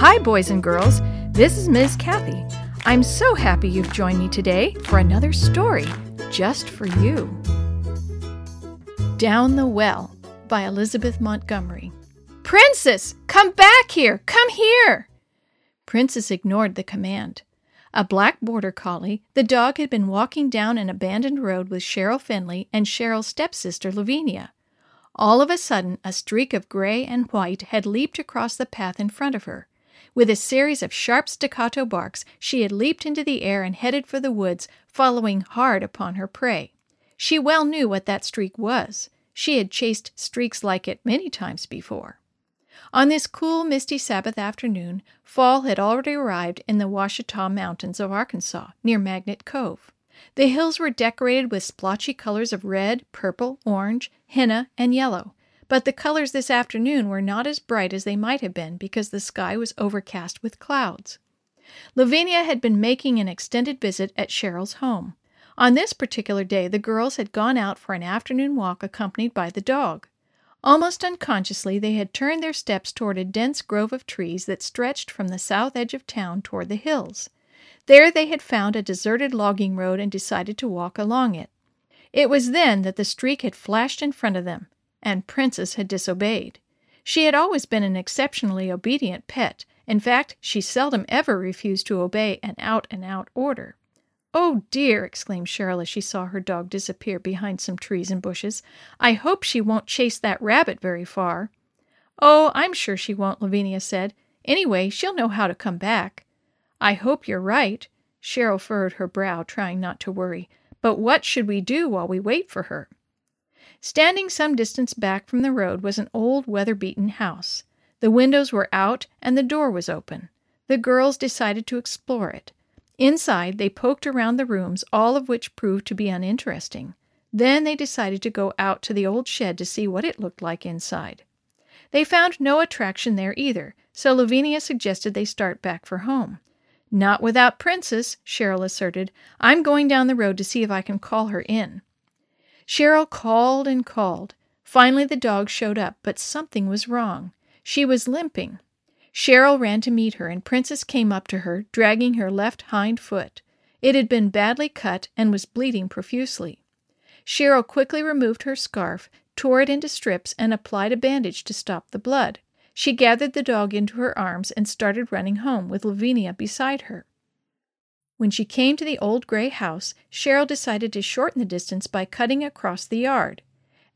Hi, boys and girls. This is Ms. Kathy. I'm so happy you've joined me today for another story just for you. Down the Well by Elizabeth Montgomery. Princess, come back here! Come here! Princess ignored the command. A black border collie, the dog had been walking down an abandoned road with Cheryl Finley and Cheryl's stepsister Lavinia. All of a sudden, a streak of gray and white had leaped across the path in front of her. With a series of sharp staccato barks, she had leaped into the air and headed for the woods, following hard upon her prey. She well knew what that streak was. She had chased streaks like it many times before. On this cool, misty Sabbath afternoon, fall had already arrived in the Ouachita Mountains of Arkansas, near Magnet Cove. The hills were decorated with splotchy colors of red, purple, orange, henna, and yellow, but the colors this afternoon were not as bright as they might have been because the sky was overcast with clouds. Lavinia had been making an extended visit at Cheryl's home. On this particular day, the girls had gone out for an afternoon walk accompanied by the dog. Almost unconsciously, they had turned their steps toward a dense grove of trees that stretched from the south edge of town toward the hills. There they had found a deserted logging road and decided to walk along it. It was then that the streak had flashed in front of them, and Princess had disobeyed. She had always been an exceptionally obedient pet. In fact, she seldom ever refused to obey an out and out order. Oh dear! exclaimed Cheryl as she saw her dog disappear behind some trees and bushes. I hope she won't chase that rabbit very far. Oh, I'm sure she won't, Lavinia said. Anyway, she'll know how to come back. I hope you're right. Cheryl furrowed her brow, trying not to worry. But what should we do while we wait for her? Standing some distance back from the road was an old weather beaten house. The windows were out and the door was open. The girls decided to explore it. Inside, they poked around the rooms, all of which proved to be uninteresting. Then they decided to go out to the old shed to see what it looked like inside. They found no attraction there either, so Lavinia suggested they start back for home. Not without Princess, Cheryl asserted. I'm going down the road to see if I can call her in. Cheryl called and called. Finally, the dog showed up, but something was wrong. She was limping. Cheryl ran to meet her, and Princess came up to her, dragging her left hind foot. It had been badly cut and was bleeding profusely. Cheryl quickly removed her scarf, tore it into strips, and applied a bandage to stop the blood. She gathered the dog into her arms and started running home, with Lavinia beside her. When she came to the old gray house, Cheryl decided to shorten the distance by cutting across the yard.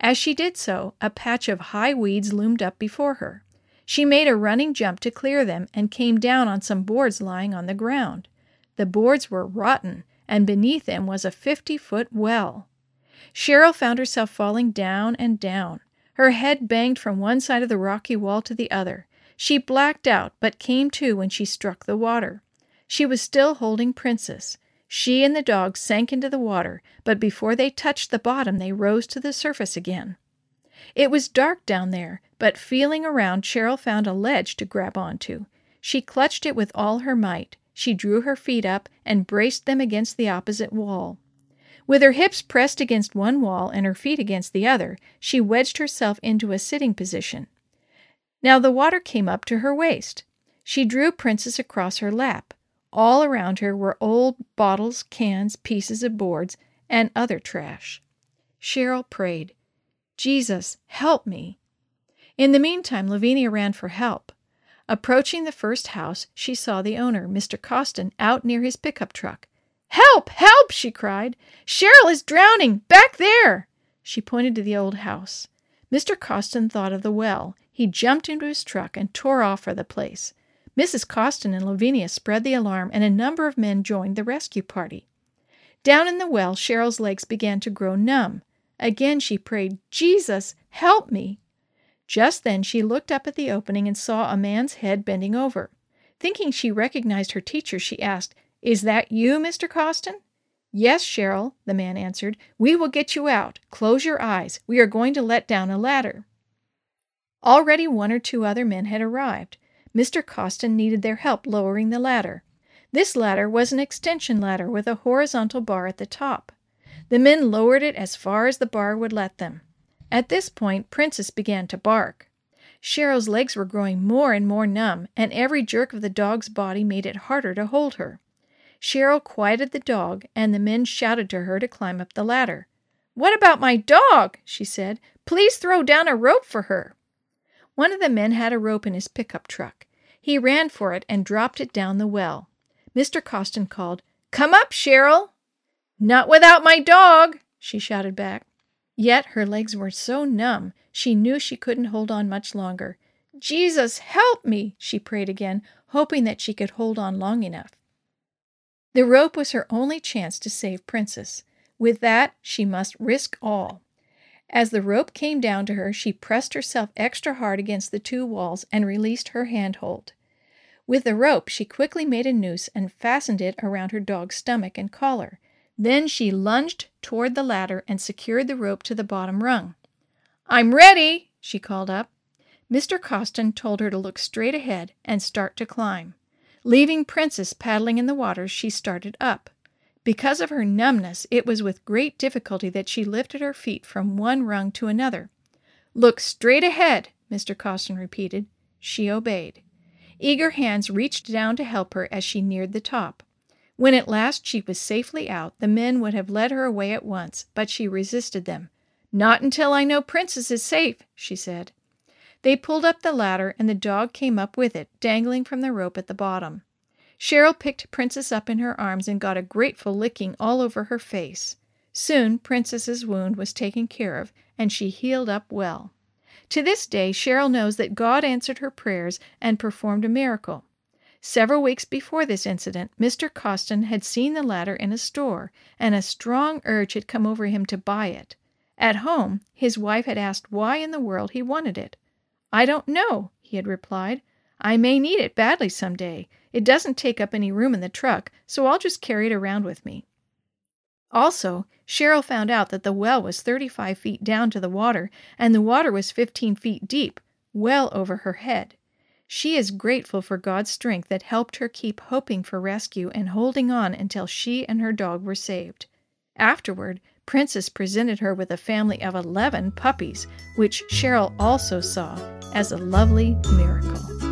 As she did so, a patch of high weeds loomed up before her. She made a running jump to clear them and came down on some boards lying on the ground. The boards were rotten, and beneath them was a fifty foot well. Cheryl found herself falling down and down. Her head banged from one side of the rocky wall to the other. She blacked out, but came to when she struck the water. She was still holding Princess. She and the dog sank into the water, but before they touched the bottom, they rose to the surface again. It was dark down there, but feeling around, Cheryl found a ledge to grab onto. She clutched it with all her might. She drew her feet up and braced them against the opposite wall. With her hips pressed against one wall and her feet against the other, she wedged herself into a sitting position. Now the water came up to her waist. She drew Princess across her lap. All around her were old bottles, cans, pieces of boards, and other trash. Cheryl prayed, Jesus, help me. In the meantime, Lavinia ran for help. Approaching the first house, she saw the owner, Mr. Costin, out near his pickup truck. Help! Help! she cried. Cheryl is drowning! Back there! She pointed to the old house. Mr. Costin thought of the well. He jumped into his truck and tore off for the place. Mrs. Costin and Lavinia spread the alarm, and a number of men joined the rescue party. Down in the well, Cheryl's legs began to grow numb. Again she prayed, Jesus, help me! Just then she looked up at the opening and saw a man's head bending over. Thinking she recognized her teacher, she asked, Is that you, Mr. Costin? Yes, Cheryl, the man answered. We will get you out. Close your eyes. We are going to let down a ladder. Already one or two other men had arrived. Mr. Costin needed their help lowering the ladder. This ladder was an extension ladder with a horizontal bar at the top. The men lowered it as far as the bar would let them. At this point, Princess began to bark. Cheryl's legs were growing more and more numb, and every jerk of the dog's body made it harder to hold her. Cheryl quieted the dog, and the men shouted to her to climb up the ladder. What about my dog? she said. Please throw down a rope for her. One of the men had a rope in his pickup truck. He ran for it and dropped it down the well. Mr. Costin called, Come up, Cheryl. Not without my dog, she shouted back. Yet her legs were so numb she knew she couldn't hold on much longer. Jesus, help me, she prayed again, hoping that she could hold on long enough. The rope was her only chance to save Princess. With that, she must risk all. As the rope came down to her, she pressed herself extra hard against the two walls and released her handhold. With the rope, she quickly made a noose and fastened it around her dog's stomach and collar. Then she lunged toward the ladder and secured the rope to the bottom rung. I'm ready, she called up. Mr. Costin told her to look straight ahead and start to climb. Leaving Princess paddling in the water, she started up. Because of her numbness, it was with great difficulty that she lifted her feet from one rung to another. Look straight ahead, Mr. Costin repeated. She obeyed. Eager hands reached down to help her as she neared the top. When at last she was safely out, the men would have led her away at once, but she resisted them. Not until I know Princess is safe, she said. They pulled up the ladder, and the dog came up with it, dangling from the rope at the bottom. Cheryl picked Princess up in her arms and got a grateful licking all over her face. Soon Princess's wound was taken care of, and she healed up well. To this day, Cheryl knows that God answered her prayers and performed a miracle. Several weeks before this incident, Mr. Costin had seen the ladder in a store, and a strong urge had come over him to buy it. At home, his wife had asked why in the world he wanted it. I don't know, he had replied. I may need it badly some day. It doesn't take up any room in the truck, so I'll just carry it around with me. Also, Cheryl found out that the well was 35 feet down to the water, and the water was 15 feet deep, well over her head. She is grateful for God's strength that helped her keep hoping for rescue and holding on until she and her dog were saved. Afterward, Princess presented her with a family of 11 puppies, which Cheryl also saw as a lovely miracle.